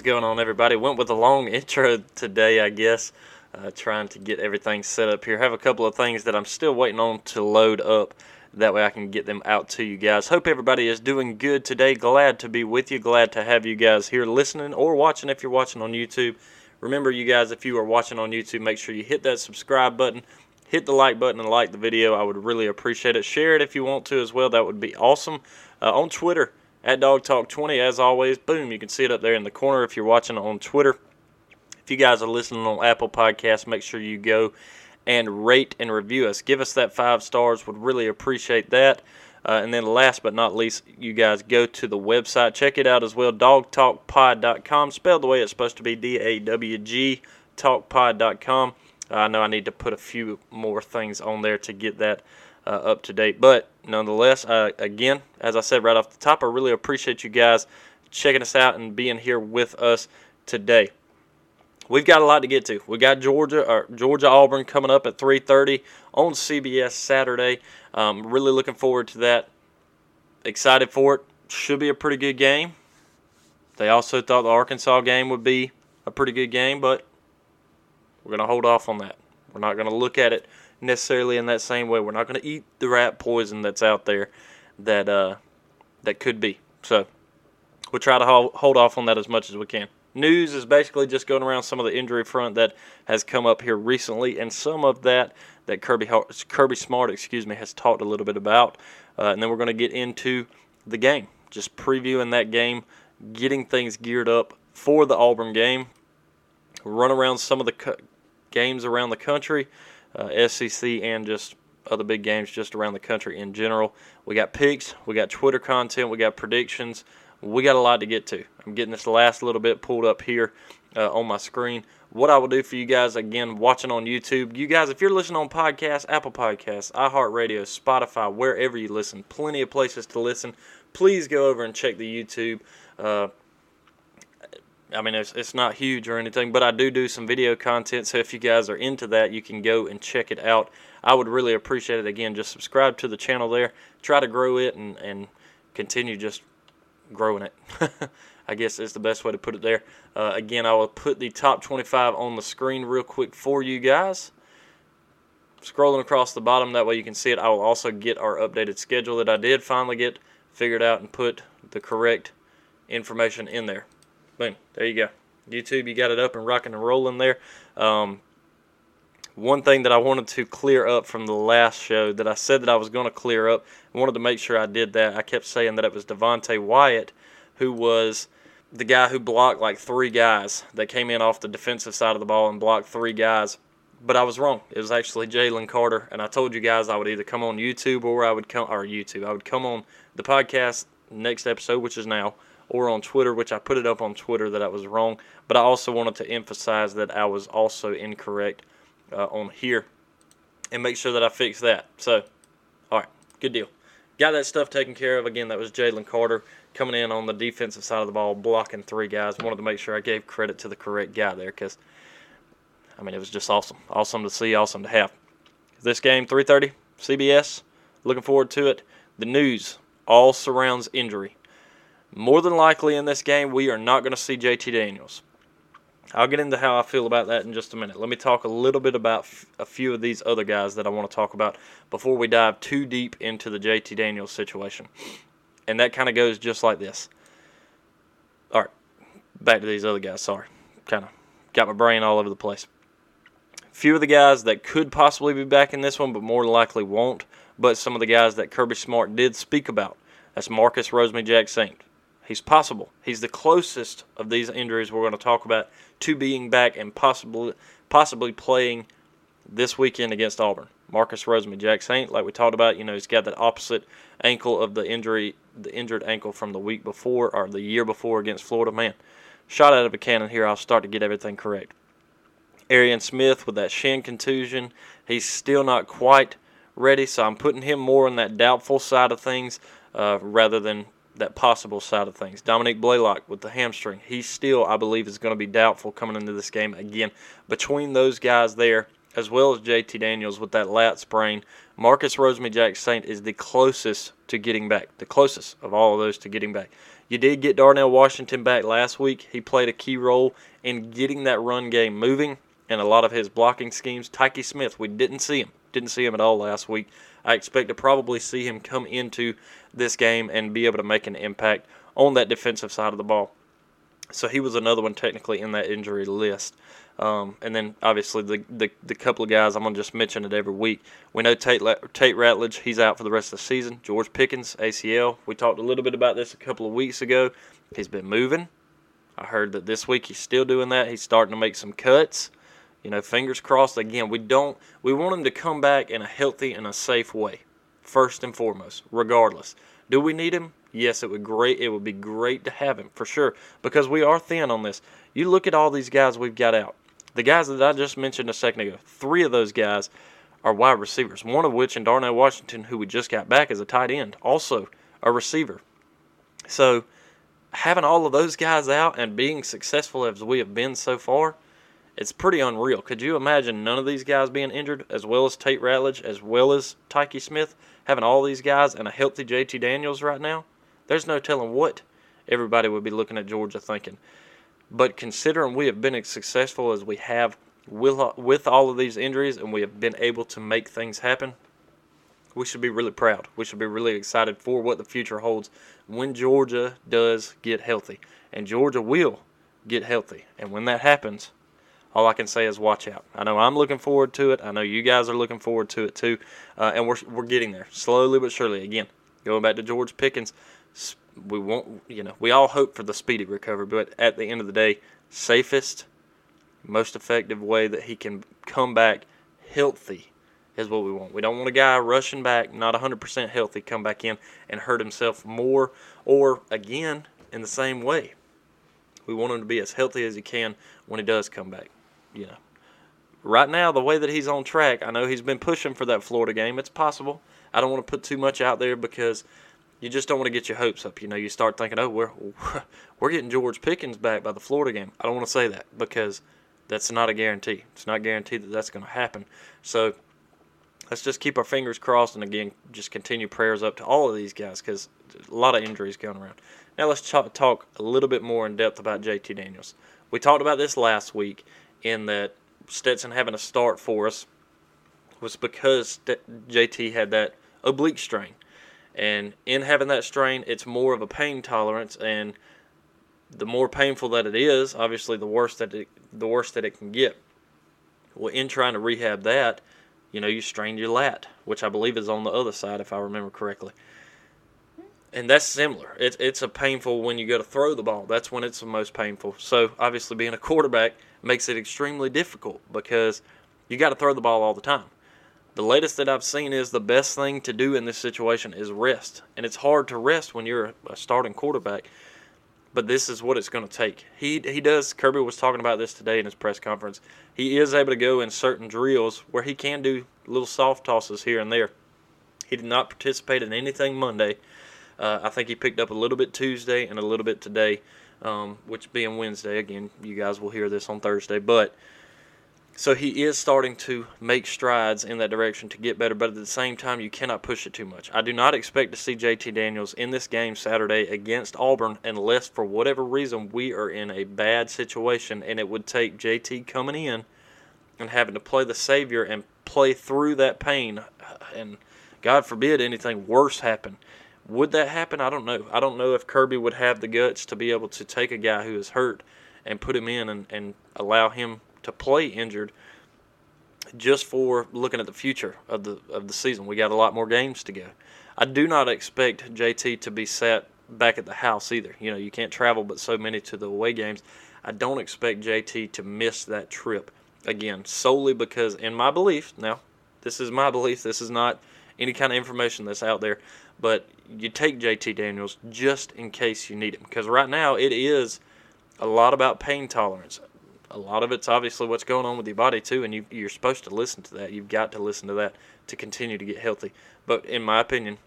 Is going on, everybody? Went with a long intro today, I guess. Uh, trying to get everything set up here. Have a couple of things that I'm still waiting on to load up. That way I can get them out to you guys. Hope everybody is doing good today. Glad to be with you. Glad to have you guys here listening or watching if you're watching on YouTube. Remember, you guys, if you are watching on YouTube, make sure you hit that subscribe button, hit the like button, and like the video. I would really appreciate it. Share it if you want to as well. That would be awesome. Uh, on Twitter, at Dawg Talk 20, as always, boom, you can see it up there in the corner if you're watching on Twitter. If you guys are listening on Apple Podcasts, make sure you go and rate and review us. Give us that five stars. Would really appreciate that. Uh, and then last but not least, you guys go to the website. Check it out as well, dawgtalkpod.com, spelled the way it's supposed to be, D-A-W-G, talkpod.com. I know I need to put a few more things on there to get that uh, up to date. But nonetheless, uh, again, as I said right off the top, I really appreciate you guys checking us out and being here with us today we've got a lot to get to. We got Georgia or Georgia Auburn coming up at 3:30 on CBS Saturday. Um, really looking forward to that. Excited for it. Should be a pretty good game. They also thought the Arkansas game would be a pretty good game, but we're going to hold off on that. We're not going to look at it necessarily in that same way. We're not going to eat the rat poison that's out there that uh, that could be. So we'll try to hold off on that as much as we can news is basically just going around some of the injury front that has come up here recently, and some of that that Kirby Kirby Smart, excuse me, has talked a little bit about, uh, and then we're going to get into the game, just previewing that game, getting things geared up for the Auburn game, run around some of the co- games around the country, uh, SEC and just other big games just around the country in general. We got picks, we got Twitter content, we got predictions we got a lot to get to. I'm getting this last little bit pulled up here uh, on my screen. What I will do for you guys, again, watching on YouTube, you guys, if you're listening on podcasts, Apple Podcasts, iHeartRadio, Spotify, wherever you listen, plenty of places to listen. Please go over and check the YouTube. Uh, I mean, it's, it's not huge or anything, but I do do some video content. So if you guys are into that, you can go and check it out. I would really appreciate it. Again, just subscribe to the channel there. Try to grow it and, and continue just growing it. I guess is the best way to put it there. Uh, again, I will put the top 25 on the screen real quick for you guys. Scrolling across the bottom, that way you can see it. I will also get our updated schedule that I did finally get figured out and put the correct information in there. Boom, there you go. YouTube, you got it up and rocking and rolling there. Um, one thing that I wanted to clear up from the last show that I said that I was going to clear up, I wanted to make sure I did that. I kept saying that it was Devonte Wyatt who was the guy who blocked like three guys that came in off the defensive side of the ball and blocked three guys. But I was wrong. It was actually Jalen Carter, and I told you guys I would either come on YouTube or I would come or YouTube. I would come on the podcast next episode, which is now, or on Twitter, which I put it up on Twitter that I was wrong. But I also wanted to emphasize that I was also incorrect uh, on here and make sure that I fix that. So, all right, good deal. Got that stuff taken care of. Again, that was Jalen Carter coming in on the defensive side of the ball, blocking three guys. Wanted to make sure I gave credit to the correct guy there because, I mean, it was just awesome. Awesome to see, awesome to have. This game, 3.30, CBS. Looking forward to it. The news all surrounds injury. More than likely in this game, we are not going to see JT Daniels. I'll get into how I feel about that in just a minute. Let me talk a little bit about f- a few of these other guys that I want to talk about before we dive too deep into the JT Daniels situation. And that kind of goes just like this. All right, back to these other guys. Sorry, kind of got my brain all over the place. Few of the guys that could possibly be back in this one, but more likely won't. But some of the guys that Kirby Smart did speak about. That's Marcus Rosemy-Jacksaint. He's possible. He's the closest of these injuries we're going to talk about to being back and possibly possibly playing this weekend against Auburn. Marcus Rosemy-Jacksaint, like we talked about, you know, he's got that opposite ankle of the injury, the injured ankle from the week before or the year before against Florida. Man, shot out of a cannon here. I'll start to get everything correct. Arian Smith with that shin contusion, he's still not quite ready, so I'm putting him more on that doubtful side of things uh, rather than that possible side of things. Dominick Blaylock with the hamstring, he still, I believe, is going to be doubtful coming into this game. Again, between those guys there, as well as JT Daniels with that lat sprain. Marcus Rosemy-Jacksaint is the closest to getting back, the closest of all of those to getting back. You did get Darnell Washington back last week. He played a key role in getting that run game moving and a lot of his blocking schemes. Tykee Smith, we didn't see him. Didn't see him at all last week. I expect to probably see him come into this game and be able to make an impact on that defensive side of the ball. So he was another one technically in that injury list. Um, and then obviously the, the, the couple of guys I'm gonna just mention it every week. We know Tate Tate Ratledge he's out for the rest of the season. George Pickens ACL. We talked a little bit about this a couple of weeks ago. He's been moving. I heard that this week he's still doing that. He's starting to make some cuts. You know, fingers crossed. Again, we don't we want him to come back in a healthy and a safe way, first and foremost, regardless. Do we need him? Yes, it would great. It would be great to have him for sure because we are thin on this. You look at all these guys we've got out. The guys that I just mentioned a second ago, three of those guys are wide receivers. One of which, in Darnell Washington, who we just got back as a tight end, also a receiver. So having all of those guys out and being successful as we have been so far it's pretty unreal. Could you imagine none of these guys being injured, as well as Tate Ratledge, as well as Tykee Smith, having all these guys and a healthy JT Daniels right now? There's no telling what everybody would be looking at Georgia thinking. But considering we have been as successful as we have with, with all of these injuries and we have been able to make things happen, we should be really proud. We should be really excited for what the future holds when Georgia does get healthy. And Georgia will get healthy. And when that happens, all I can say is watch out. I know I'm looking forward to it. I know you guys are looking forward to it too, uh, and we're we're getting there slowly but surely. Again, going back to George Pickens, we won't. You know, we all hope for the speedy recovery, but at the end of the day, safest, most effective way that he can come back healthy is what we want. We don't want a guy rushing back, not 100% healthy, come back in and hurt himself more, or again in the same way. We want him to be as healthy as he can when he does come back you know, right now the way that he's on track, I know he's been pushing for that Florida game. It's possible. I don't want to put too much out there because you just don't want to get your hopes up. You know, you start thinking, oh, we're we're getting George Pickens back by the Florida game. I don't want to say that because that's not a guarantee. It's not guaranteed that that's going to happen. So let's just keep our fingers crossed and again just continue prayers up to all of these guys because a lot of injuries going around. Now let's talk a little bit more in depth about JT Daniels. We talked about this last week, in that Stetson having a start for us was because JT had that oblique strain. And in having that strain, it's more of a pain tolerance, and the more painful that it is, obviously, the worse that it, the worse that it can get. Well, in trying to rehab that, you know, you strained your lat, which I believe is on the other side, if I remember correctly and that's similar. It's it's a painful when you go to throw the ball. That's when it's the most painful. So obviously, being a quarterback makes it extremely difficult because you got to throw the ball all the time. The latest that I've seen is the best thing to do in this situation is rest, and it's hard to rest when you're a starting quarterback. But this is what it's going to take. He he does. Kirby was talking about this today in his press conference. He is able to go in certain drills where he can do little soft tosses here and there. He did not participate in anything Monday uh, I think he picked up a little bit Tuesday and a little bit today, um, which being Wednesday. Again, you guys will hear this on Thursday. But so he is starting to make strides in that direction to get better, but at the same time, you cannot push it too much. I do not expect to see JT Daniels in this game Saturday against Auburn unless, for whatever reason, we are in a bad situation and it would take JT coming in and having to play the savior and play through that pain and God forbid anything worse happen. Would that happen? I don't know. I don't know if Kirby would have the guts to be able to take a guy who is hurt and put him in and, and allow him to play injured just for looking at the future of the of the season. We got a lot more games to go. I do not expect JT to be sat back at the house either. You know, you can't travel but so many to the away games. I don't expect JT to miss that trip again solely because in my belief, now this is my belief, this is not any kind of information that's out there. But you take JT Daniels just in case you need him. Because right now it is a lot about pain tolerance. A lot of it's obviously what's going on with your body too, and you, you're supposed to listen to that. You've got to listen to that to continue to get healthy. But in my opinion,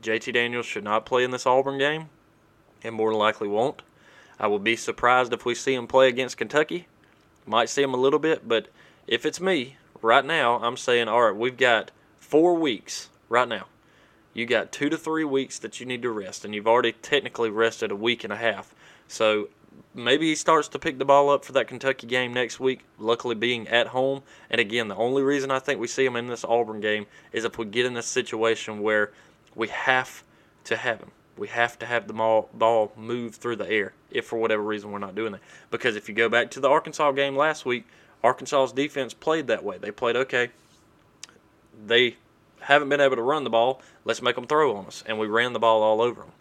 JT Daniels should not play in this Auburn game, and more than likely won't. I will be surprised if we see him play against Kentucky. Might see him a little bit, but if it's me, right now, I'm saying, all right, we've got four weeks right now. You got two to three weeks that you need to rest, and you've already technically rested a week and a half. So maybe he starts to pick the ball up for that Kentucky game next week, luckily being at home. And again, the only reason I think we see him in this Auburn game is if we get in a situation where we have to have him. We have to have the ball move through the air if for whatever reason we're not doing that. Because if you go back to the Arkansas game last week, Arkansas's defense played that way. They played okay. They haven't been able to run the ball. Let's make them throw on us. And we ran the ball all over them.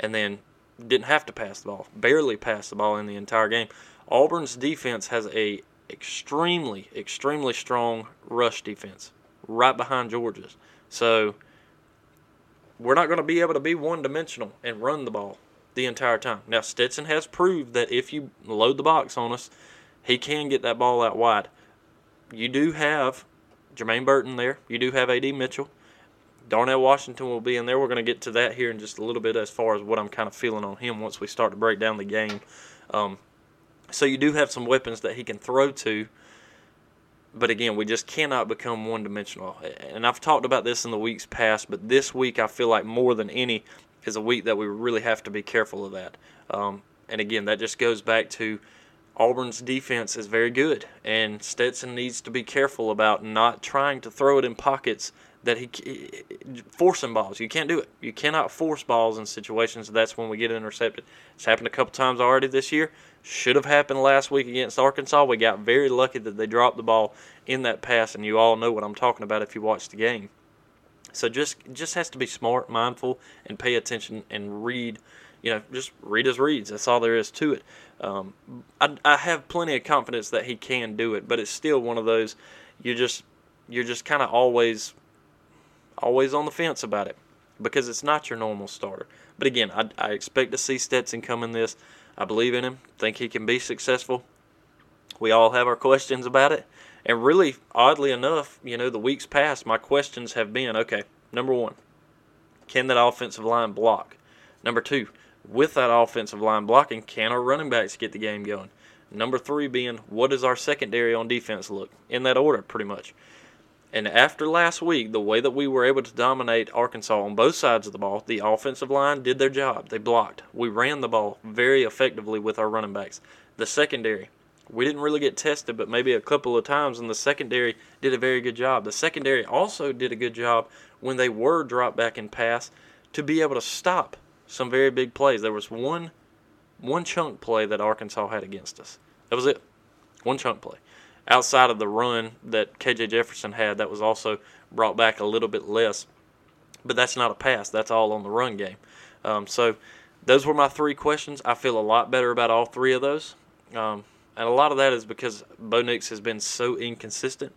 And then didn't have to pass the ball. Barely passed the ball in the entire game. Auburn's defense has a extremely, extremely strong rush defense right behind Georgia's. So we're not going to be able to be one dimensional and run the ball the entire time. Now, Stetson has proved that if you load the box on us, he can get that ball out wide. You do have Jermaine Burton there. You do have A.D. Mitchell. Darnell Washington will be in there. We're going to get to that here in just a little bit as far as what I'm kind of feeling on him once we start to break down the game. Um, so you do have some weapons that he can throw to but again, we just cannot become one dimensional. And I've talked about this in the weeks past, but this week I feel like more than any is a week that we really have to be careful of that. Um, and again, that just goes back to Auburn's defense is very good, and Stetson needs to be careful about not trying to throw it in pockets that he forcing balls. You can't do it. You cannot force balls in situations. That's when we get intercepted. It's happened a couple times already this year. Should have happened last week against Arkansas. We got very lucky that they dropped the ball in that pass, and you all know what I'm talking about if you watch the game. So just just has to be smart, mindful, and pay attention and read. You know, just read his reads. That's all there is to it. Um, I, I have plenty of confidence that he can do it, but it's still one of those. You just you're just kind of always always on the fence about it because it's not your normal starter. But again, I, I expect to see Stetson come in this. I believe in him, think he can be successful. We all have our questions about it. And really, oddly enough, you know, the weeks past, my questions have been okay, number one, can that offensive line block? Number two, with that offensive line blocking, can our running backs get the game going? Number three being, what does our secondary on defense look? In that order, pretty much. And after last week, the way that we were able to dominate Arkansas on both sides of the ball, the offensive line did their job. They blocked. We ran the ball very effectively with our running backs. The secondary, we didn't really get tested, but maybe a couple of times, and the secondary did a very good job. The secondary also did a good job when they were dropped back and pass to be able to stop some very big plays. There was one one chunk play that Arkansas had against us. That was it. One chunk play outside of the run that KJ Jefferson had, that was also brought back a little bit less. But that's not a pass. That's all on the run game. Um, so those were my three questions. I feel a lot better about all three of those. Um, and a lot of that is because Bo Nix has been so inconsistent.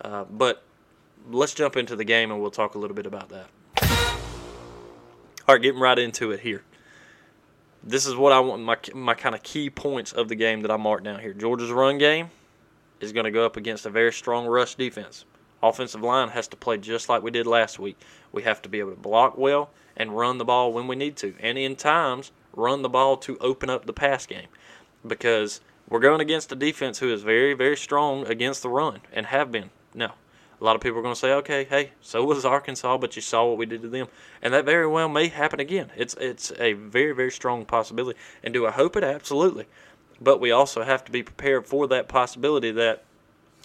Uh, but let's jump into the game and we'll talk a little bit about that. All right, getting right into it here. This is what I want my my kind of key points of the game that I marked down here. Georgia's run game is going to go up against a very strong rush defense. Offensive line has to play just like we did last week. We have to be able to block well and run the ball when we need to, and in times run the ball to open up the pass game, because we're going against a defense who is very, very strong against the run and have been. Now, a lot of people are going to say, okay, hey, so was Arkansas, but you saw what we did to them, and that very well may happen again. It's it's a very, very strong possibility. And do I hope it? Absolutely. But we also have to be prepared for that possibility that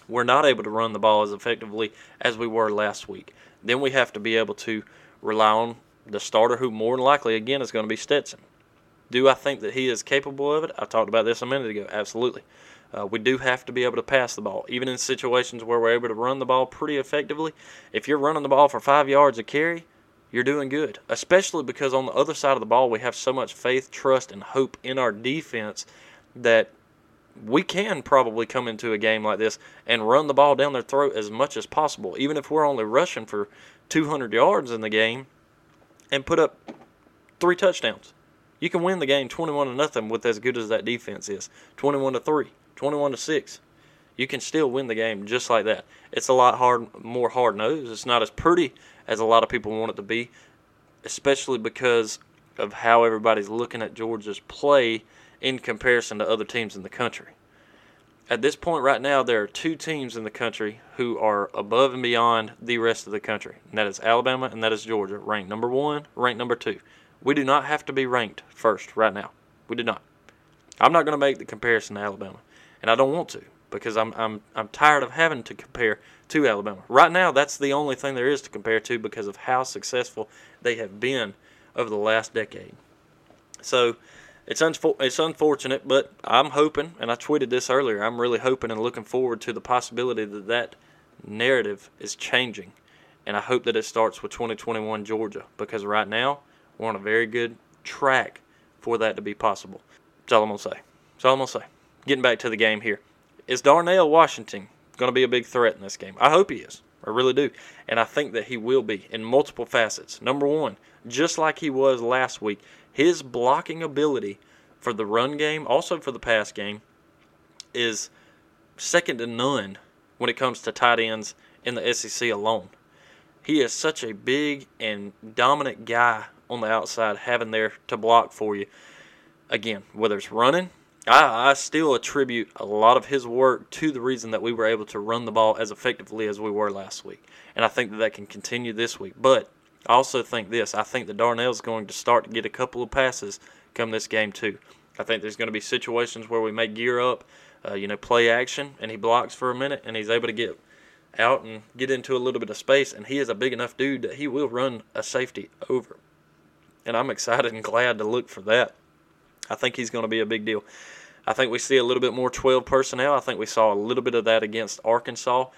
we're not able to run the ball as effectively as we were last week. Then we have to be able to rely on the starter, who more than likely, again, is going to be Stetson. Do I think that he is capable of it? I talked about this a minute ago. Absolutely. Uh, we do have to be able to pass the ball, even in situations where we're able to run the ball pretty effectively. If you're running the ball for five yards a carry, you're doing good, especially because on the other side of the ball, we have so much faith, trust, and hope in our defense that we can probably come into a game like this and run the ball down their throat as much as possible, even if we're only rushing for 200 yards in the game and put up three touchdowns. You can win the game 21 to nothing with as good as that defense is. 21 to 3, 21 to 6. You can still win the game just like that. It's a lot hard more hard nosed. It's not as pretty as a lot of people want it to be, especially because of how everybody's looking at Georgia's play in comparison to other teams in the country. at this point right now, there are two teams in the country who are above and beyond the rest of the country, and that is Alabama and that is Georgia, ranked number one, ranked number two. We do not have to be ranked first right now. We do not. I'm not going to make the comparison to Alabama, and I don't want to because I'm I'm I'm tired of having to compare to Alabama. Right now, that's the only thing there is to compare to because of how successful they have been over the last decade. So it's unfo- it's unfortunate, but I'm hoping, and I tweeted this earlier. I'm really hoping and looking forward to the possibility that that narrative is changing, and I hope that it starts with 2021 Georgia because right now we're on a very good track for that to be possible. That's all I'm gonna say. That's all I'm gonna say. Getting back to the game here, is Darnell Washington going to be a big threat in this game? I hope he is. I really do. And I think that he will be in multiple facets. Number one, just like he was last week, his blocking ability for the run game, also for the pass game, is second to none when it comes to tight ends in the SEC alone. He is such a big and dominant guy on the outside, having there to block for you. Again, whether it's running, I, I still attribute a lot of his work to the reason that we were able to run the ball as effectively as we were last week. And I think that that can continue this week. But I also think this I think that Darnell's going to start to get a couple of passes come this game, too. I think there's going to be situations where we may gear up, uh, you know, play action, and he blocks for a minute, and he's able to get out and get into a little bit of space. And he is a big enough dude that he will run a safety over. And I'm excited and glad to look for that. I think he's going to be a big deal. I think we see a little bit more 12 personnel. I think we saw a little bit of that against Arkansas.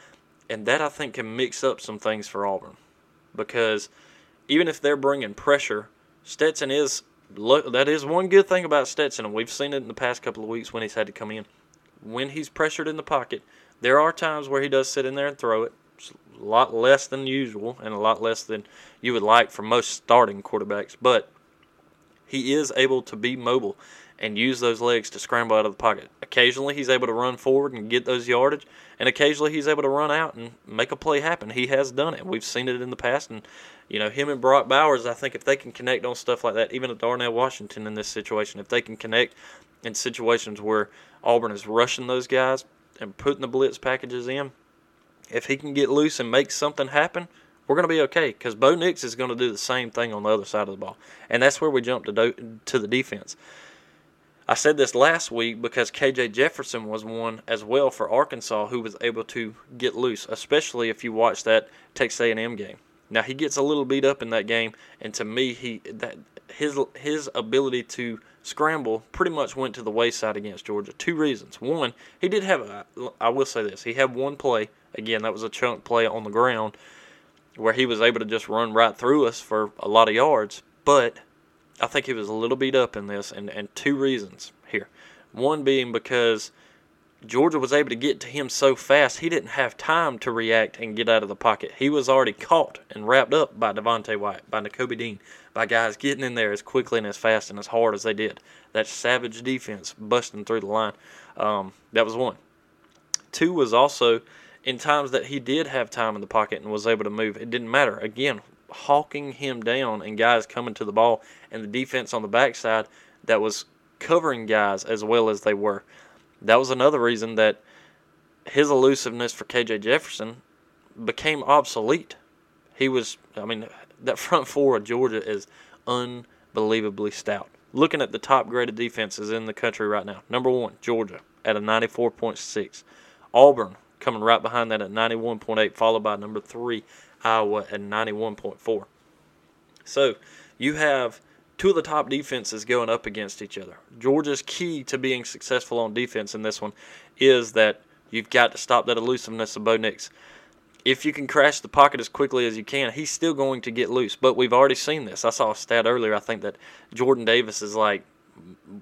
And that, I think, can mix up some things for Auburn. Because even if they're bringing pressure, Stetson is that is one good thing about Stetson, and we've seen it in the past couple of weeks when he's had to come in. When he's pressured in the pocket, there are times where he does sit in there and throw it. It's a lot less than usual and a lot less than you would like for most starting quarterbacks, but he is able to be mobile and use those legs to scramble out of the pocket. Occasionally, he's able to run forward and get those yardage, and occasionally, he's able to run out and make a play happen. He has done it. We've seen it in the past, and you know him and Brock Bowers. I think if they can connect on stuff like that, even a Darnell Washington in this situation, if they can connect in situations where Auburn is rushing those guys and putting the blitz packages in, if he can get loose and make something happen, we're going to be okay because Bo Nix is going to do the same thing on the other side of the ball, and that's where we jump to do, to the defense. I said this last week because KJ Jefferson was one as well for Arkansas who was able to get loose, especially if you watch that Texas A&M game. Now he gets a little beat up in that game, and to me, he that his his ability to scramble pretty much went to the wayside against Georgia. Two reasons. One, he did have a, I will say this, he had one play. Again, that was a chunk play on the ground where he was able to just run right through us for a lot of yards. But I think he was a little beat up in this, and, and two reasons here. One being because Georgia was able to get to him so fast, he didn't have time to react and get out of the pocket. He was already caught and wrapped up by Devonte Wyatt, by Nakobe Dean, by guys getting in there as quickly and as fast and as hard as they did. That savage defense busting through the line. Um, that was one. Two was also in times that he did have time in the pocket and was able to move. It didn't matter. Again, hawking him down and guys coming to the ball and the defense on the backside that was covering guys as well as they were. That was another reason that his elusiveness for KJ Jefferson became obsolete. He was, I mean, that front four of Georgia is unbelievably stout. Looking at the top graded defenses in the country right now, number one, Georgia at a 94.6. Auburn coming right behind that at 91.8, followed by number three, Iowa at 91.4. So you have two of the top defenses going up against each other. Georgia's key to being successful on defense in this one is that you've got to stop that elusiveness of Bo Nix. If you can crash the pocket as quickly as you can, he's still going to get loose. But we've already seen this. I saw a stat earlier. I think that Jordan Davis is like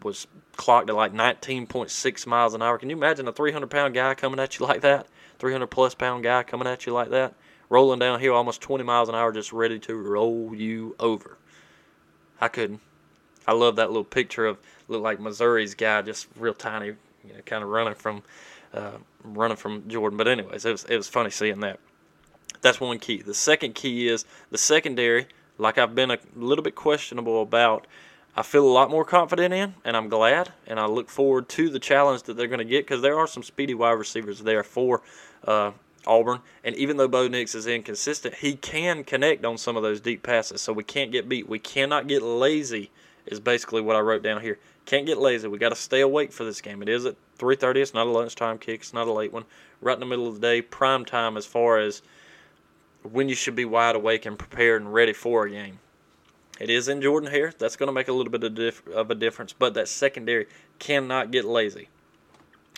was clocked at like 19.6 miles an hour. Can you imagine a 300 pound guy coming at you like that? 300 plus pound guy coming at you like that, rolling downhill almost 20 miles an hour, just ready to roll you over. I couldn't. I love that little picture of look like Missouri's guy, just real tiny, you know, kind of running from uh, running from Jordan. But anyways, it was it was funny seeing that. That's one key. The second key is the secondary. Like I've been a little bit questionable about I feel a lot more confident in, and I'm glad, and I look forward to the challenge that they're going to get because there are some speedy wide receivers there for uh, Auburn. And even though Bo Nix is inconsistent, he can connect on some of those deep passes, so we can't get beat. We cannot get lazy. Is basically what I wrote down here. Can't get lazy. We got to stay awake for this game. It is at 3:30. It's not a lunchtime kick. It's not a late one. Right in the middle of the day, prime time as far as when you should be wide awake and prepared and ready for a game. It is in Jordan Hare. That's going to make a little bit of, dif- of a difference, but that secondary cannot get lazy.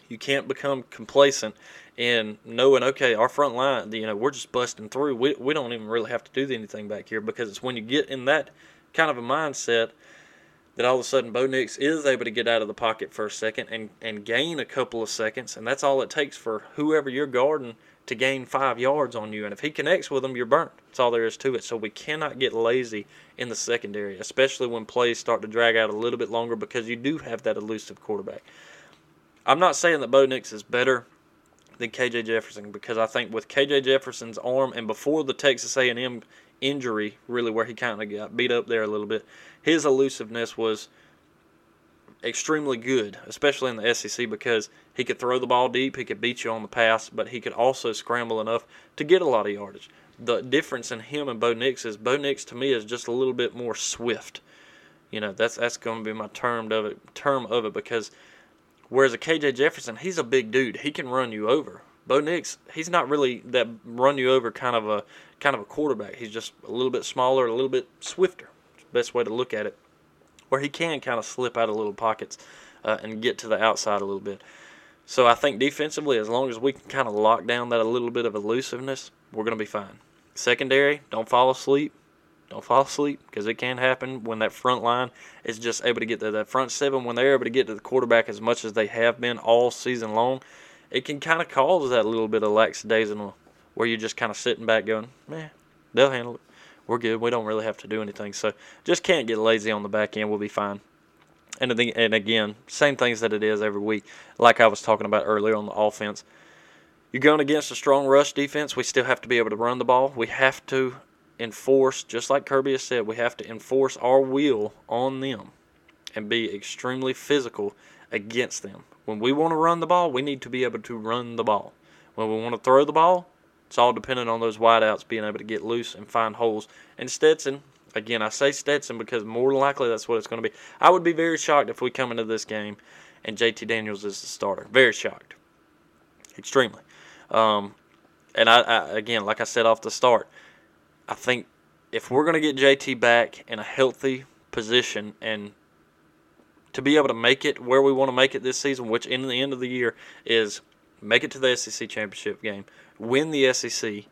You can't become complacent in knowing, okay, our front line, you know, we're just busting through. We, we don't even really have to do anything back here because it's when you get in that kind of a mindset that all of a sudden Bo Nix is able to get out of the pocket for a second and, and gain a couple of seconds. And that's all it takes for whoever you're guarding to gain five yards on you. And if he connects with them, you're burnt. That's all there is to it. So we cannot get lazy in the secondary, especially when plays start to drag out a little bit longer because you do have that elusive quarterback. I'm not saying that Bo Nix is better than KJ Jefferson because I think with KJ Jefferson's arm and before the Texas A&M injury, really where he kind of got beat up there a little bit, his elusiveness was extremely good, especially in the SEC because he could throw the ball deep, he could beat you on the pass, but he could also scramble enough to get a lot of yardage. The difference in him and Bo Nix is Bo Nix to me is just a little bit more swift. You know, that's that's going to be my term of it term of it because whereas a KJ Jefferson, he's a big dude. He can run you over. Bo Nix, he's not really that run you over kind of a kind of a quarterback. He's just a little bit smaller, a little bit swifter. Best way to look at it where he can kind of slip out of little pockets uh, and get to the outside a little bit. So I think defensively, as long as we can kind of lock down that a little bit of elusiveness, we're going to be fine. Secondary, don't fall asleep. Don't fall asleep because it can happen when that front line is just able to get to that front seven. When they're able to get to the quarterback as much as they have been all season long, it can kind of cause that little bit of lackadaisical where you're just kind of sitting back going, man, they'll handle it we're good. We don't really have to do anything. So just can't get lazy on the back end. We'll be fine. And and again, same things that it is every week. Like I was talking about earlier on the offense, you're going against a strong rush defense. We still have to be able to run the ball. We have to enforce, just like Kirby has said, we have to enforce our will on them and be extremely physical against them. When we want to run the ball, we need to be able to run the ball. When we want to throw the ball, it's all dependent on those wideouts being able to get loose and find holes. And Stetson, again, I say Stetson because more than likely that's what it's going to be. I would be very shocked if we come into this game and JT Daniels is the starter. Very shocked. Extremely. Um, and I, I, again, like I said off the start, I think if we're going to get JT back in a healthy position and to be able to make it where we want to make it this season, which in the end of the year is make it to the SEC championship game, win the SEC,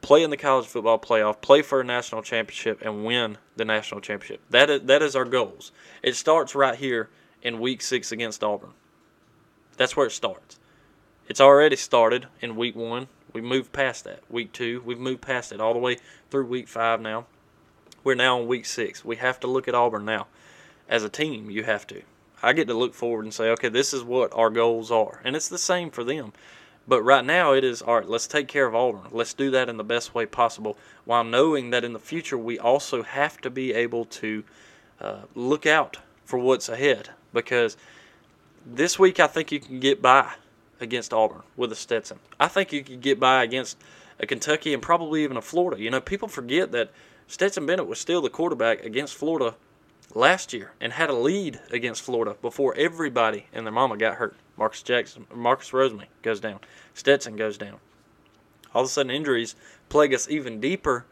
play in the college football playoff, play for a national championship, and win the national championship. That is, that is our goals. It starts right here in week six against Auburn. That's where it starts. It's already started in week one. We moved past that. Week two, we've moved past it all the way through week five now. We're now in week six. We have to look at Auburn now. As a team, you have to. I get to look forward and say, okay, this is what our goals are. And it's the same for them. But right now, it is all right. Let's take care of Auburn. Let's do that in the best way possible, while knowing that in the future we also have to be able to uh, look out for what's ahead. Because this week, I think you can get by against Auburn with a Stetson. I think you can get by against a Kentucky and probably even a Florida. You know, people forget that Stetson Bennett was still the quarterback against Florida last year and had a lead against Florida before everybody and their mama got hurt. Marcus Jackson, Marcus Rosemary goes down. Stetson goes down. All of a sudden, injuries plague us even deeper,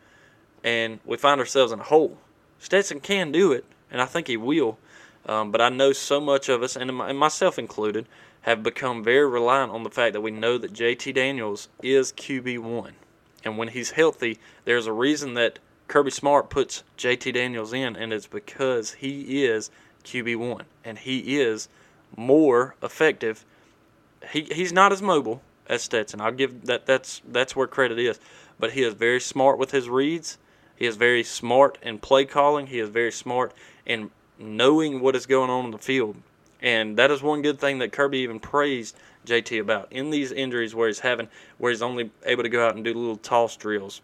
and we find ourselves in a hole. Stetson can do it, and I think he will. Um, but I know so much of us, and, and myself included, have become very reliant on the fact that we know that JT Daniels is QB1. And when he's healthy, there's a reason that Kirby Smart puts JT Daniels in, and it's because he is QB1 and he is more effective. He he's not as mobile as Stetson. I'll give that that's that's where credit is, but he is very smart with his reads. He is very smart in play calling. He is very smart in knowing what is going on in the field. And that is one good thing that Kirby even praised JT about in these injuries where he's having where he's only able to go out and do little toss drills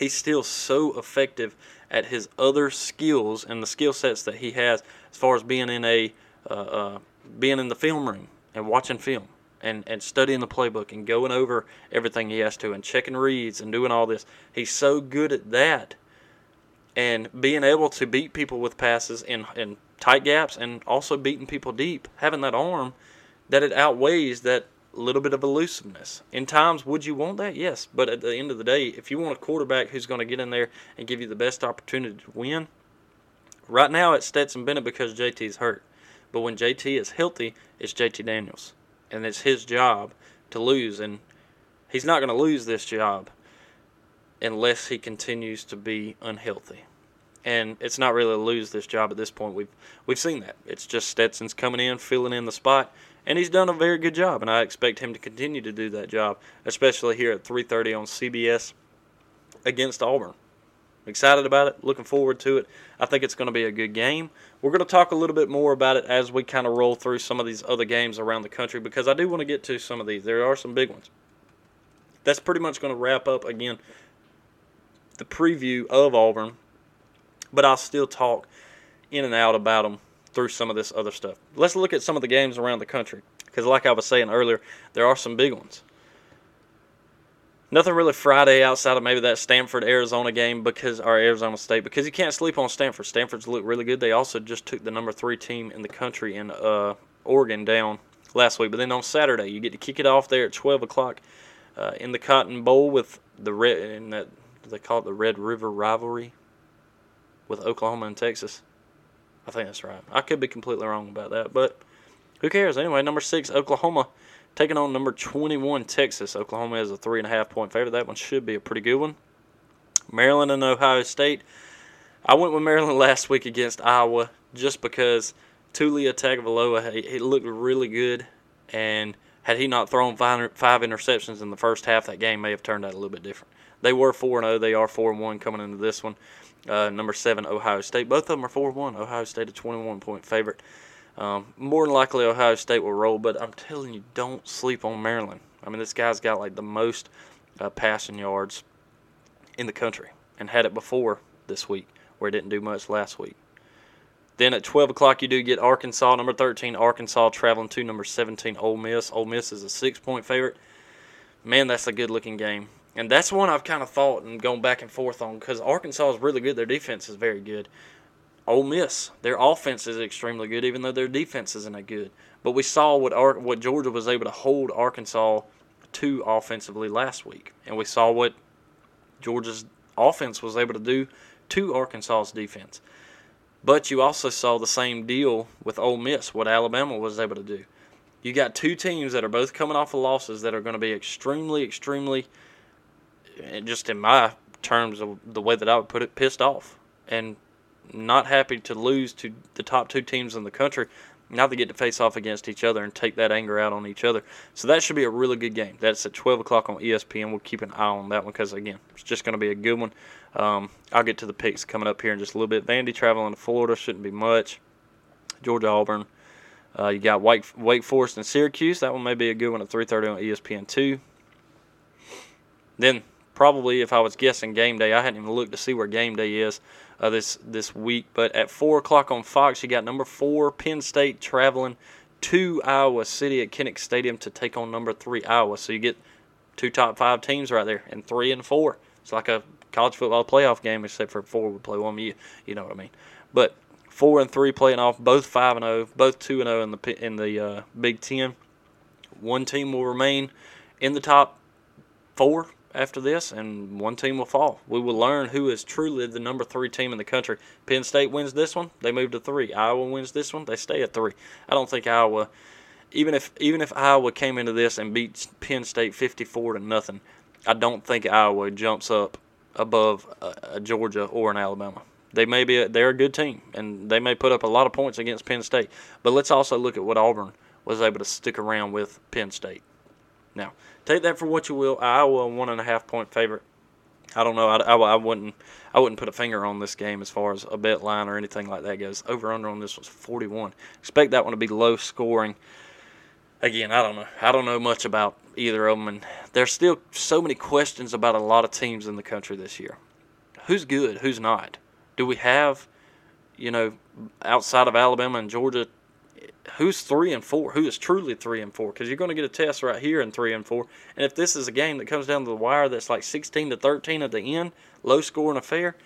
he's still so effective at his other skills and the skill sets that he has as far as being in a uh, uh, being in the film room and watching film and, and studying the playbook and going over everything he has to and checking reads and doing all this. He's so good at that and being able to beat people with passes in, in tight gaps and also beating people deep, having that arm that it outweighs that little bit of elusiveness. In times, would you want that? Yes. But at the end of the day, if you want a quarterback who's going to get in there and give you the best opportunity to win, right now it's Stetson Bennett because JT is hurt. But when JT is healthy, it's JT Daniels. And it's his job to lose. And he's not going to lose this job unless he continues to be unhealthy. And it's not really a lose this job at this point. We've we've seen that. It's just Stetson's coming in, filling in the spot, and he's done a very good job. And I expect him to continue to do that job, especially here at 3:30 on CBS against Auburn. Excited about it. Looking forward to it. I think it's going to be a good game. We're going to talk a little bit more about it as we kind of roll through some of these other games around the country because I do want to get to some of these. There are some big ones. That's pretty much going to wrap up again the preview of Auburn, but I'll still talk in and out about them through some of this other stuff. Let's look at some of the games around the country because, like I was saying earlier, there are some big ones. Nothing really Friday outside of maybe that Stanford Arizona game because our Arizona State because you can't sleep on Stanford. Stanford's look really good. They also just took the number three team in the country in uh, Oregon down last week. But then on Saturday you get to kick it off there at twelve o'clock uh, in the Cotton Bowl with the red in that they call it the Red River rivalry with Oklahoma and Texas. I think that's right. I could be completely wrong about that, but who cares? Anyway, number six, Oklahoma taking on number 21, Texas. Oklahoma is a three and a half point favorite. That one should be a pretty good one. Maryland and Ohio State. I went with Maryland last week against Iowa just because Taulia Tagovailoa he, he looked really good, and had he not thrown five, five interceptions in the first half, that game may have turned out a little bit different. They were 4 and 0. They are 4 and 1 coming into this one. Uh, number seven, Ohio State. Both of them are 4 1. Ohio State, a 21 point favorite. Um, more than likely, Ohio State will roll, but I'm telling you, don't sleep on Maryland. I mean, this guy's got like the most uh, passing yards in the country and had it before this week, where it didn't do much last week. Then at 12 o'clock, you do get Arkansas, number 13, Arkansas traveling to number 17, Ole Miss. Ole Miss is a six point favorite. Man, that's a good looking game. And that's one I've kind of thought and gone back and forth on because Arkansas is really good. Their defense is very good. Ole Miss, their offense is extremely good, even though their defense isn't that good. But we saw what Ar- what Georgia was able to hold Arkansas to offensively last week, and we saw what Georgia's offense was able to do to Arkansas's defense. But you also saw the same deal with Ole Miss, what Alabama was able to do. You got two teams that are both coming off of losses that are going to be extremely, extremely eh, just in my terms of the way that I would put it, pissed off and not happy to lose to the top two teams in the country. Now they get to face off against each other and take that anger out on each other. So that should be a really good game. That's at 12 o'clock on ESPN. We'll keep an eye on that one because, again, it's just going to be a good one. Um, I'll get to the picks coming up here in just a little bit. Vandy traveling to Florida shouldn't be much. Georgia Auburn. Uh, you got Wake, Wake Forest and Syracuse. That one may be a good one at 3:30 on ESPN two. Then probably if I was guessing game day, I hadn't even looked to see where game day is uh, this this week. But at four o'clock on Fox, you got number four Penn State traveling to Iowa City at Kinnick Stadium to take on number three Iowa. So you get two top five teams right there, and three and four. It's like a college football playoff game, except for four would play one. You you know what I mean? But four and three playing off, both five and zero, both two and zero in the in the uh, Big Ten. One team will remain in the top four after this, and one team will fall. We will learn who is truly the number three team in the country. Penn State wins this one, they move to three. Iowa wins this one, they stay at three. I don't think Iowa, even if even if Iowa came into this and beat Penn State fifty-four to nothing, I don't think Iowa jumps up above Georgia or an Alabama. They may be a, they're a good team, and they may put up a lot of points against Penn State. But let's also look at what Auburn was able to stick around with Penn State. Now, take that for what you will. Iowa one and a half point favorite. I don't know. I, I, I, wouldn't I wouldn't put a finger on this game as far as a bet line or anything like that goes. Over under on this was 41. Expect that one to be low scoring. Again, I don't know. I don't know much about either of them, and there's still so many questions about a lot of teams in the country this year. Who's good? Who's not? Do we have, you know, outside of Alabama and Georgia, who's three and four? Who is truly three and four? Because you're going to get a test right here in three and four. And if this is a game that comes down to the wire that's like 16 to 13 at the end, low scoring affair,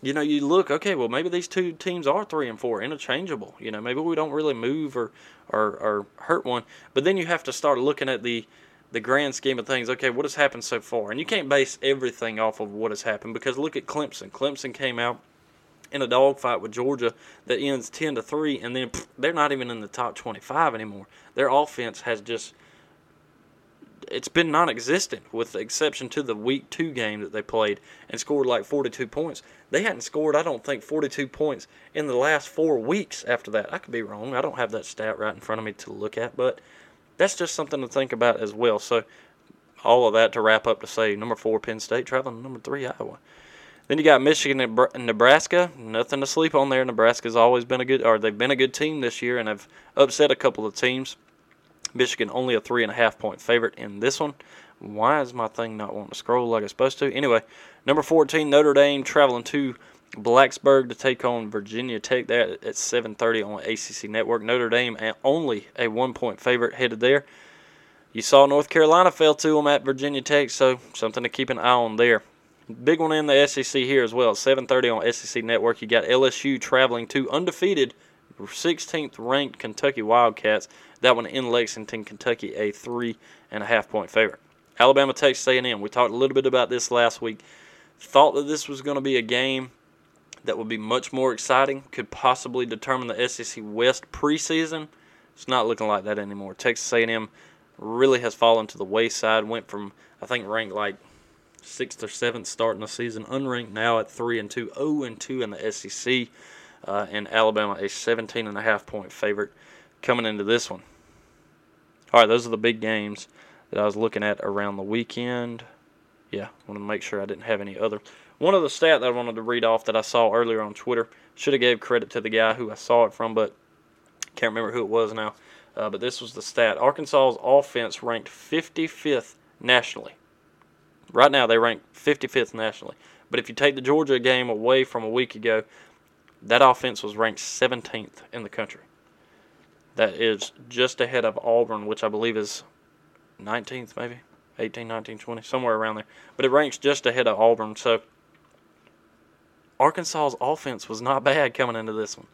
you know, you look, okay, well, maybe these two teams are three and four, interchangeable. You know, maybe we don't really move or, or, or hurt one. But then you have to start looking at the the grand scheme of things. Okay, what has happened so far? And you can't base everything off of what has happened because look at Clemson. Clemson came out in a dogfight with Georgia that ends 10 to 3 and then pff, they're not even in the top 25 anymore. Their offense has just it's been non-existent with the exception to the week 2 game that they played and scored like 42 points. They hadn't scored I don't think 42 points in the last 4 weeks after that. I could be wrong. I don't have that stat right in front of me to look at, but that's just something to think about as well. So all of that to wrap up to say number 4 Penn State traveling number 3 Iowa. Then you got Michigan and Nebraska. Nothing to sleep on there. Nebraska's always been a good, or they've been a good team this year, and have upset a couple of teams. Michigan only a three and a half point favorite in this one. Why is my thing not wanting to scroll like it's supposed to? Anyway, number 14 Notre Dame traveling to Blacksburg to take on Virginia Tech. That at 7:30 on ACC Network. Notre Dame only a one point favorite headed there. You saw North Carolina fell to them at Virginia Tech, so something to keep an eye on there. Big one in the SEC here as well. 7:30 on SEC Network. You got LSU traveling to undefeated 16th ranked Kentucky Wildcats. That one in Lexington, Kentucky, a three and a half point favorite. Alabama, Texas A&M. We talked a little bit about this last week. Thought that this was going to be a game that would be much more exciting. Could possibly determine the SEC West preseason. It's not looking like that anymore. Texas A&M really has fallen to the wayside. Went from I think ranked like sixth or seventh starting the season, unranked now at three and two, 0 and two in the SEC, uh, and Alabama a 17 and a half point favorite coming into this one. All right, those are the big games that I was looking at around the weekend. Yeah, want to make sure I didn't have any other. One of the stat that I wanted to read off that I saw earlier on Twitter should have gave credit to the guy who I saw it from, but can't remember who it was now. Uh, but this was the stat: Arkansas's offense ranked 55th nationally Right now, they rank 55th nationally. But if you take the Georgia game away from a week ago, that offense was ranked 17th in the country. That is just ahead of Auburn, which I believe is 19th, maybe 18, 19, 20, somewhere around there. But it ranks just ahead of Auburn. So Arkansas's offense was not bad coming into this one.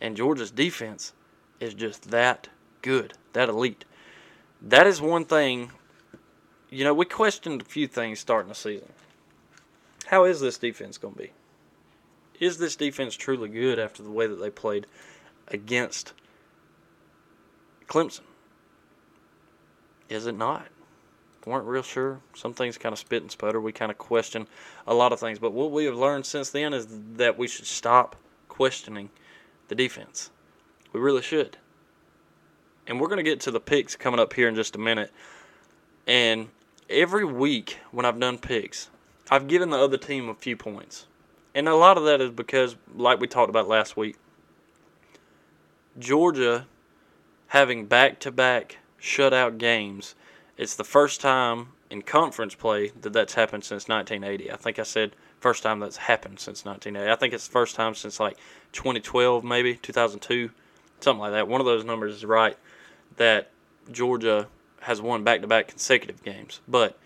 And Georgia's defense is just that good, that elite. That is one thing you know, we questioned a few things starting the season. How is this defense going to be? Is this defense truly good after the way that they played against Clemson? Is it not? weren't real sure. Some things kind of spit and sputter. We kind of question a lot of things. But what we have learned since then is that we should stop questioning the defense. We really should. And we're going to get to the picks coming up here in just a minute. And every week when I've done picks, I've given the other team a few points. And a lot of that is because, like we talked about last week, Georgia having back to back shutout games, it's the first time in conference play that that's happened since 1980. I think I said first time that's happened since 1980. I think it's the first time since like 2012, maybe 2002, something like that. One of those numbers is right that Georgia has won back to back consecutive games, but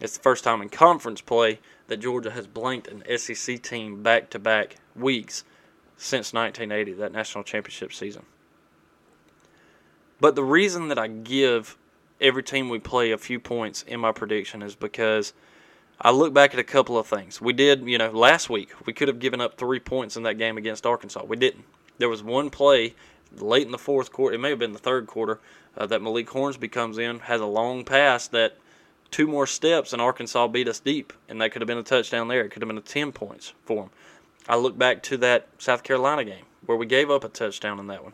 it's the first time in conference play that Georgia has blanked an SEC team back to back weeks since 1980, that national championship season. But the reason that I give every team we play a few points in my prediction is because I look back at a couple of things. We did, you know, last week, we could have given up three points in that game against Arkansas. We didn't. There was one play late in the fourth quarter, it may have been the third quarter, uh, that Malik Hornsby comes in, has a long pass that two more steps and Arkansas beat us deep, and that could have been a touchdown there. It could have been a 10 points for them. I look back to that South Carolina game where we gave up a touchdown in that one.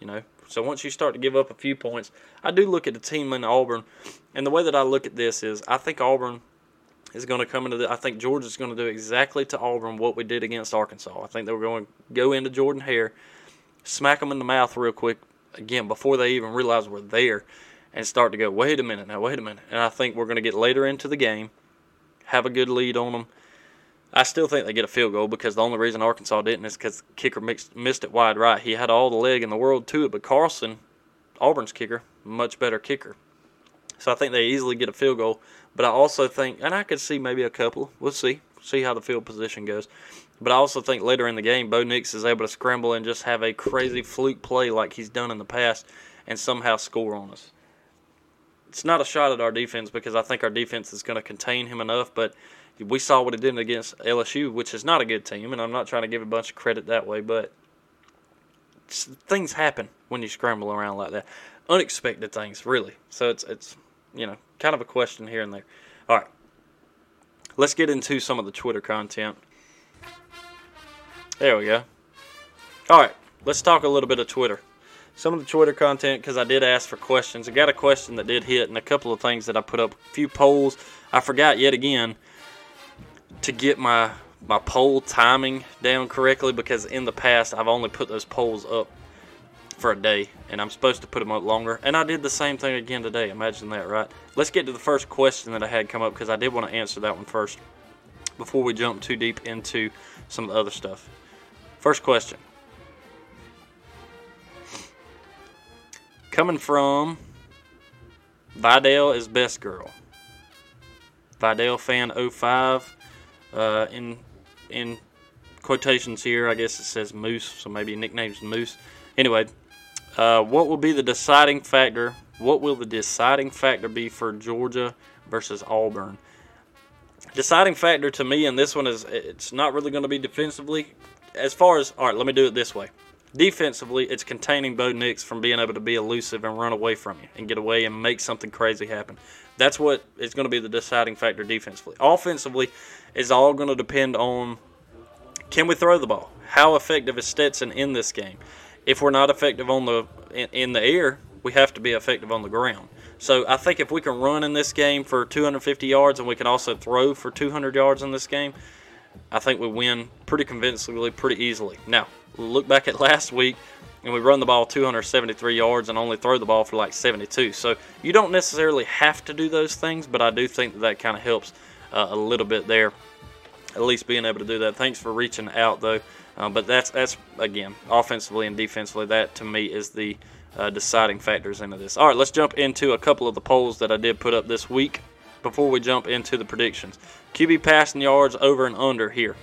You know, so once you start to give up a few points, I do look at the team in Auburn, and the way that I look at this is I think Auburn is going to come into the. I think Georgia's going to do exactly to Auburn what we did against Arkansas. I think they were going to go into Jordan Hare smack them in the mouth real quick again before they even realize we're there. and start to go, wait a minute now, wait a minute. And I think we're going to get later into the game, have a good lead on them. I still think they get a field goal because the only reason Arkansas didn't is because kicker mixed, missed it wide right. He had all the leg in the world to it, but Carlson, Auburn's kicker, much better kicker. So I think they easily get a field goal. But I also think, and I could see maybe a couple. We'll see. See how the field position goes. But I also think later in the game, Bo Nix is able to scramble and just have a crazy fluke play like he's done in the past and somehow score on us. It's not a shot at our defense because I think our defense is going to contain him enough, but we saw what it did against LSU, which is not a good team, and I'm not trying to give a bunch of credit that way, but things happen when you scramble around like that. Unexpected things, really. So it's it's you know kind of a question here and there. All right, let's get into some of the Twitter content. There we go. All right, let's talk a little bit of Twitter. Some of the Twitter content, because I did ask for questions. I got a question that did hit, and a couple of things that I put up. A few polls. I forgot yet again to get my my poll timing down correctly because in the past I've only put those polls up for a day and I'm supposed to put them up longer. And I did the same thing again today. Imagine that, right? Let's get to the first question that I had come up because I did want to answer that one first before we jump too deep into some of the other stuff. First question. Coming from Vidal is best girl. Vidal fan 05 uh, in in quotations here. I guess it says Moose, so maybe nicknames Moose. Anyway, uh, what will be the deciding factor? What will the deciding factor be for Georgia versus Auburn? Deciding factor to me in this one is it's not really going to be defensively as far as all right, let me do it this way. Defensively, it's containing Bo Nix from being able to be elusive and run away from you and get away and make something crazy happen. That's what is going to be the deciding factor defensively. Offensively, is all going to depend on can we throw the ball? How effective is Stetson in this game? If we're not effective on the in, in the air, we have to be effective on the ground. So I think if we can run in this game for 250 yards and we can also throw for 200 yards in this game, I think we win pretty convincingly, pretty easily. Now, look back at last week, and we run the ball 273 yards and only throw the ball for like 72. So you don't necessarily have to do those things, but I do think that that kind of helps uh, a little bit there. At least being able to do that. Thanks for reaching out though. Uh, but that's that's again offensively and defensively. That to me is the uh, deciding factors into this. All right, let's jump into a couple of the polls that I did put up this week before we jump into the predictions. QB passing yards over and under here.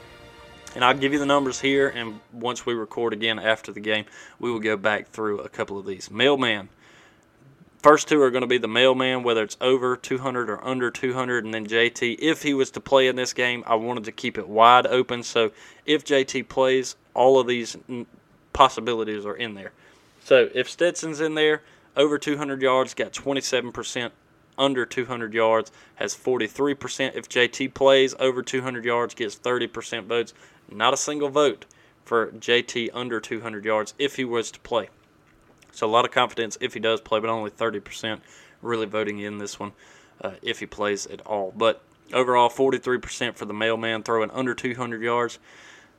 And I'll give you the numbers here, and once we record again after the game, we will go back through a couple of these. Mailman. First two are going to be the mailman, whether it's over 200 or under 200, and then JT. If he was to play in this game, I wanted to keep it wide open. So if JT plays, all of these possibilities are in there. So if Stetson's in there, over 200 yards, got 27% under 200 yards has 43%. If JT plays over 200 yards, gets 30% votes. Not a single vote for JT under 200 yards if he was to play. So a lot of confidence if he does play, but only 30% really voting in this one uh, if he plays at all. But overall, 43% for the mailman throwing under 200 yards.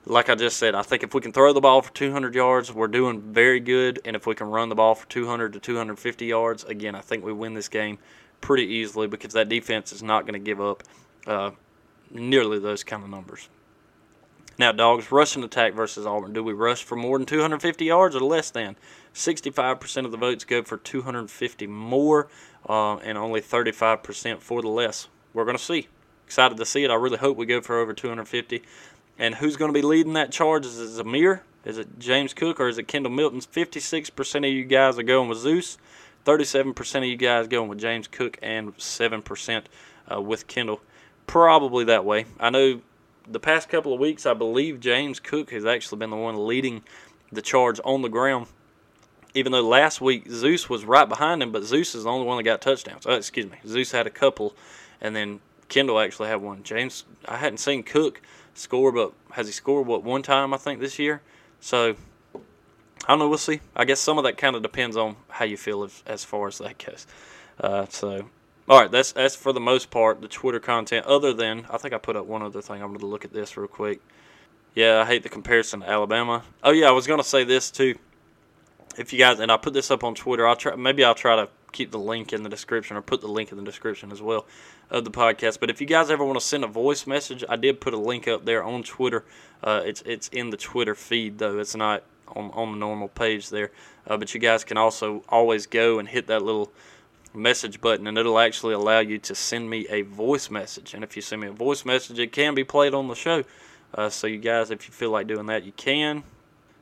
Like I just said, I think if we can throw the ball for 200 yards, we're doing very good. And if we can run the ball for 200 to 250 yards, again, I think we win this game pretty easily because that defense is not going to give up uh, nearly those kind of numbers. Now, dogs, rushing attack versus Auburn. Do we rush for more than 250 yards or less than? 65% of the votes go for 250 more, uh, and only 35% for the less. We're going to see. Excited to see it. I really hope we go for over 250. And who's going to be leading that charge? Is it Zamir? Is it James Cook or is it Kendall Milton? 56% of you guys are going with Zeus. 37% of you guys going with James Cook and 7% uh, with Kendall. Probably that way. I know the past couple of weeks, I believe James Cook has actually been the one leading the charge on the ground. Even though last week Zeus was right behind him, but Zeus is the only one that got touchdowns. Oh, excuse me. Zeus had a couple, and then Kendall actually had one. James, I hadn't seen Cook score, but has he scored, what, one time, I think, this year? So I don't know. We'll see. I guess some of that kind of depends on how you feel as, as far as that goes. Uh, so, all right, that's that's for the most part the Twitter content. Other than I think I put up one other thing. I'm going to look at this real quick. Yeah, I hate the comparison to Alabama. Oh yeah, I was going to say this too. If you guys and I put this up on Twitter, I'll try. Maybe I'll try to keep the link in the description or put the link in the description as well of the podcast. But if you guys ever want to send a voice message, I did put a link up there on Twitter. Uh, it's it's in the Twitter feed though. It's not on on the normal page there. Uh, but you guys can also always go and hit that little message button and it'll actually allow you to send me a voice message. And if you send me a voice message, it can be played on the show. Uh, so you guys, if you feel like doing that, you can.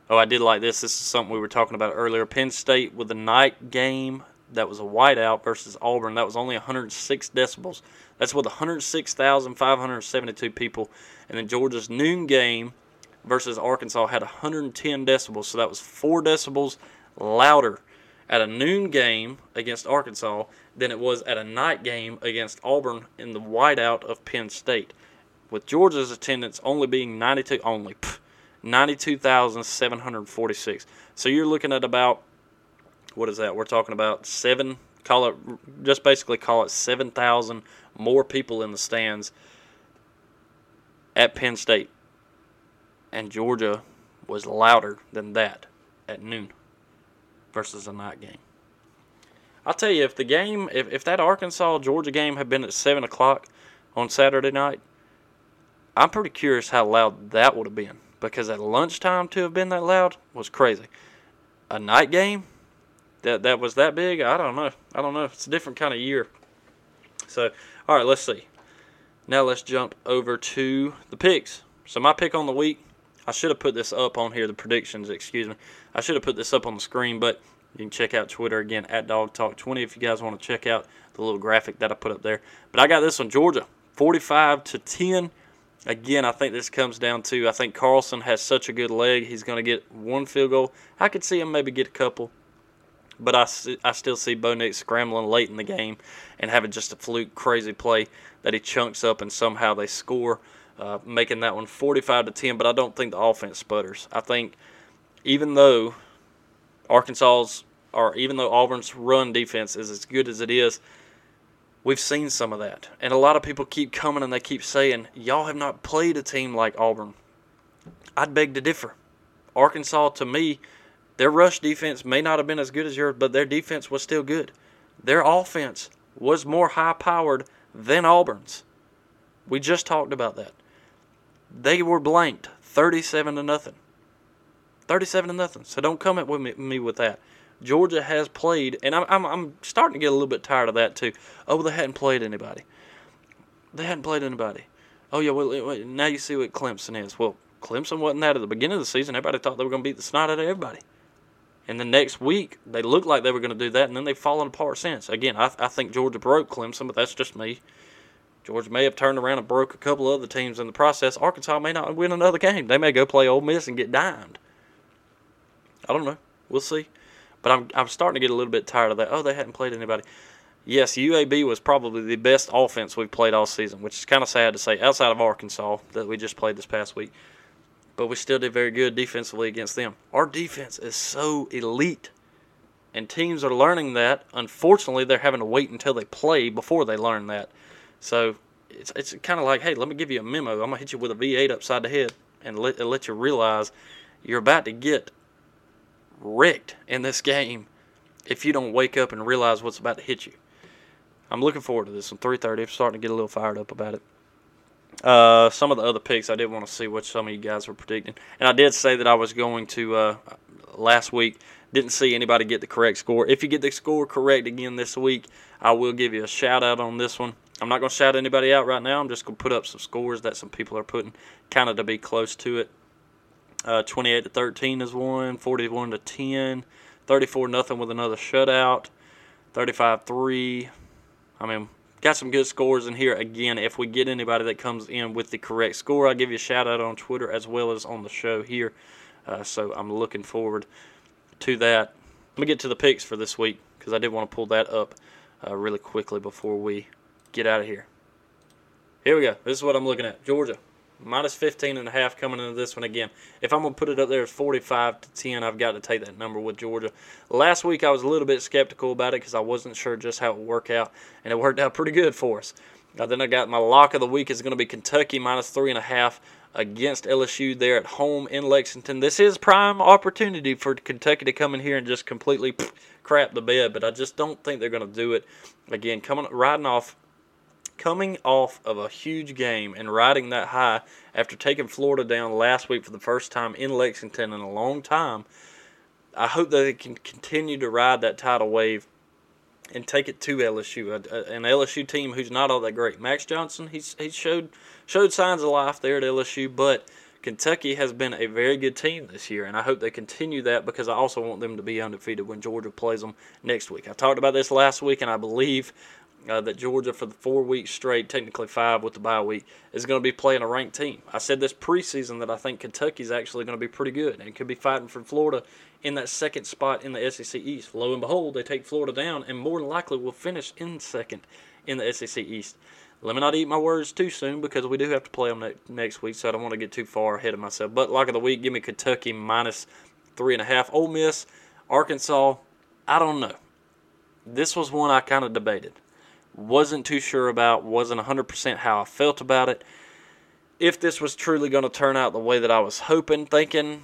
Oh, I did like this. This is something we were talking about earlier. Penn State with the night game that was a whiteout versus Auburn. That was only 106 decibels. That's with 106,572 people. And then Georgia's noon game versus Arkansas had 110 decibels. So that was four decibels louder at a noon game against Arkansas than it was at a night game against Auburn in the whiteout of Penn State. With Georgia's attendance only being 92 only. 92,746. So you're looking at about, what is that? We're talking about seven, call it, just basically call it 7,000 more people in the stands at Penn State. And Georgia was louder than that at noon versus a night game. I'll tell you, if the game, if, if that Arkansas Georgia game had been at 7 o'clock on Saturday night, I'm pretty curious how loud that would have been because at lunchtime to have been that loud was crazy. A night game that that was that big, I don't know. I don't know. It's a different kind of year. So, all right, let's see. Now let's jump over to the picks. So my pick on the week, I should have put this up on here. The predictions, excuse me. I should have put this up on the screen, but you can check out Twitter again at Dawg Talk 20 if you guys want to check out the little graphic that I put up there. But I got this one, Georgia, 45 to 10 again, I think this comes down to I think Carlson has such a good leg. He's going to get one field goal. I could see him maybe get a couple, but I, I still see Bo Nix scrambling late in the game and having just a fluke crazy play that he chunks up and somehow they score, uh, making that one 45 to 10. But I don't think the offense sputters. I think even though Arkansas's or even though Auburn's run defense is as good as it is, We've seen some of that. And a lot of people keep coming and they keep saying, y'all have not played a team like Auburn. I'd beg to differ. Arkansas, to me, their rush defense may not have been as good as yours, but their defense was still good. Their offense was more high powered than Auburn's. We just talked about that. They were blanked 37 to nothing. 37 to nothing. So don't come at me, me with that. Georgia has played, and I'm, I'm, I'm starting to get a little bit tired of that too. Oh, they hadn't played anybody. They hadn't played anybody. Oh yeah, well now you see what Clemson is. Well, Clemson wasn't that at the beginning of the season. Everybody thought they were going to beat the snot out of everybody. And the next week, they looked like they were going to do that, and then they've fallen apart since. Again, I, I think Georgia broke Clemson, but that's just me. Georgia may have turned around and broke a couple other teams in the process. Arkansas may not win another game. They may go play Ole Miss and get dimed. I don't know. We'll see. But I'm I'm starting to get a little bit tired of that. Oh, they hadn't played anybody. Yes, UAB was probably the best offense we've played all season, which is kind of sad to say outside of Arkansas that we just played this past week. But we still did very good defensively against them. Our defense is so elite. And teams are learning that. Unfortunately, they're having to wait until they play before they learn that. So it's, it's kind of like, hey, let me give you a memo. I'm to hit you with a V8 upside the head and let, and let you realize you're about to get wrecked in this game if you don't wake up and realize what's about to hit you. I'm looking forward to this. I'm 3:30. I'm starting to get a little fired up about it. Uh, some of the other picks I did want to see what some of you guys were predicting, and I did say that I was going to uh, last week. Didn't see anybody get the correct score. If you get the score correct again this week, I will give you a shout out on this one. I'm not going to shout anybody out right now. I'm just going to put up some scores that some people are putting, kind of to be close to it. Uh, 28 to 13 is one. 41 to 10. 34 nothing with another shutout. 35 3. I mean, got some good scores in here. Again, if we get anybody that comes in with the correct score, I'll give you a shout out on Twitter as well as on the show here. Uh, so I'm looking forward to that. Let me get to the picks for this week because I did want to pull that up uh, really quickly before we get out of here. Here we go. This is what I'm looking at. Georgia minus 15 and a half coming into this one again. If I'm going to put it up there as 45 to 10, I've got to take that number with Georgia. Last week I was a little bit skeptical about it because I wasn't sure just how it would work out, and it worked out pretty good for us. Uh, then I got my lock of the week is going to be Kentucky minus three and a half against LSU there at home in Lexington. This is prime opportunity for Kentucky to come in here and just completely crap the bed, but I just don't think they're going to do it. Again, coming riding off coming off of a huge game and riding that high after taking Florida down last week for the first time in Lexington in a long time. I hope that they can continue to ride that tidal wave and take it to LSU, an LSU team who's not all that great. Max Johnson, he's he showed showed signs of life there at LSU, but Kentucky has been a very good team this year, and I hope they continue that because I also want them to be undefeated when Georgia plays them next week. I talked about this last week, and I believe uh, that Georgia, for the four weeks straight, technically five with the bye week, is going to be playing a ranked team. I said this preseason that I think Kentucky's actually going to be pretty good and could be fighting for Florida in that second spot in the SEC East. Lo and behold, they take Florida down and more than likely will finish in second in the SEC East. Let me not eat my words too soon because we do have to play them ne- next week, so I don't want to get too far ahead of myself. But like of the week, give me Kentucky minus three and a half. Ole Miss, Arkansas, I don't know. This was one I kind of debated wasn't too sure about, wasn't 100% how I felt about it. If this was truly going to turn out the way that I was hoping, thinking,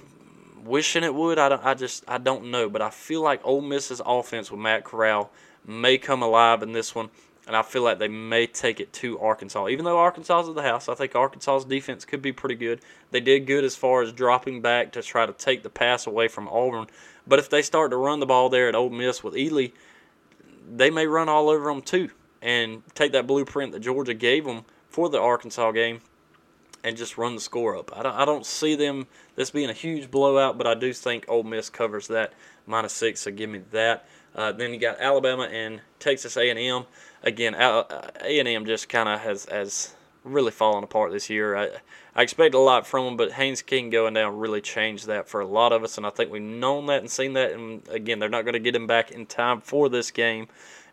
wishing it would, I, don't, I just I don't know. But I feel like Ole Miss's offense with Matt Corral may come alive in this one, and I feel like they may take it to Arkansas. Even though Arkansas is the house, I think Arkansas's defense could be pretty good. They did good as far as dropping back to try to take the pass away from Auburn. But if they start to run the ball there at Ole Miss with Ealy, they may run all over them too and take that blueprint that Georgia gave them for the Arkansas game and just run the score up. I don't, I don't see them this being a huge blowout, but I do think Ole Miss covers that minus six. So give me that. Uh, then you got Alabama and Texas A&M. Again, A&M just kind of has has really fallen apart this year. I, I expected a lot from them, but Haynes King going down really changed that for a lot of us, and I think we've known that and seen that. And again, they're not going to get him back in time for this game.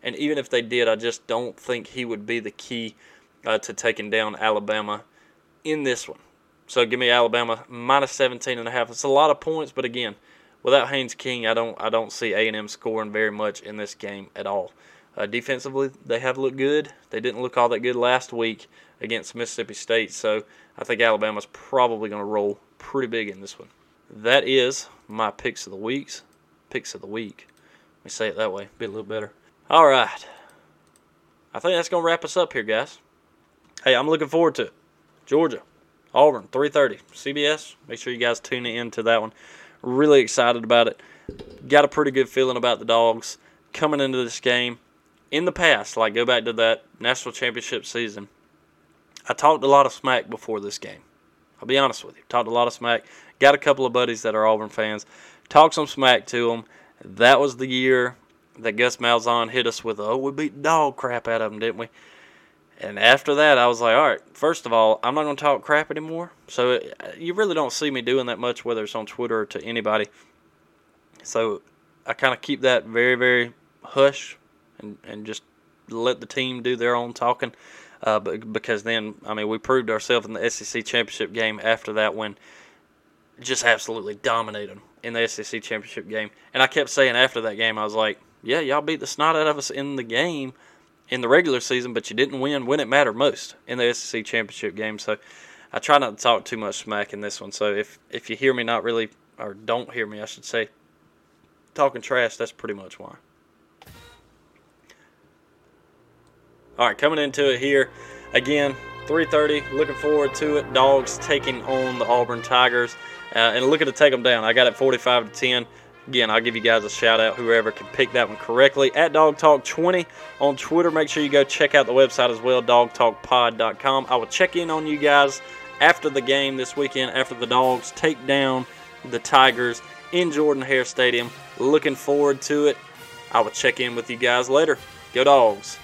And even if they did, I just don't think he would be the key uh, to taking down Alabama in this one. So give me Alabama minus 17 and a half. It's a lot of points, but again, without Haynes King, I don't I don't see A&M scoring very much in this game at all. Uh, defensively, they have looked good. They didn't look all that good last week against Mississippi State, so I think Alabama's probably going to roll pretty big in this one. That is my picks of the weeks. Picks of the week. Let me say it that way. Be a little better. All right. I think that's going to wrap us up here, guys. Hey, I'm looking forward to it. Georgia, Auburn, 3:30, CBS. Make sure you guys tune in to that one. Really excited about it. Got a pretty good feeling about the dogs coming into this game. In the past, like go back to that national championship season, I talked a lot of smack before this game. I'll be honest with you. Talked a lot of smack. Got a couple of buddies that are Auburn fans. Talked some smack to them. That was the year that Gus Malzahn hit us with, oh, we beat dog crap out of them, didn't we? And after that, I was like, all right, first of all, I'm not going to talk crap anymore. So it, uh, you really don't see me doing that much, whether it's on Twitter or to anybody. So I kind of keep that very, very hush and, and just let the team do their own talking. Uh, but because then, I mean, we proved ourselves in the SEC championship game after that when just absolutely dominated in the SEC championship game. And I kept saying after that game, I was like, yeah, y'all beat the snot out of us in the game in the regular season, but you didn't win when it mattered most in the SEC championship game. So I try not to talk too much smack in this one. So if if you hear me not really or don't hear me, I should say, talking trash, that's pretty much why. All right, coming into it here again. 3:30. Looking forward to it. Dogs taking on the Auburn Tigers, uh, and looking to take them down. I got it 45 to 10. Again, I'll give you guys a shout out, whoever can pick that one correctly. At Dawg Talk 20 on Twitter. Make sure you go check out the website as well, dawgtalkpod.com. I will check in on you guys after the game this weekend, after the Dogs take down the Tigers in Jordan Hare Stadium. Looking forward to it. I will check in with you guys later. Go Dogs.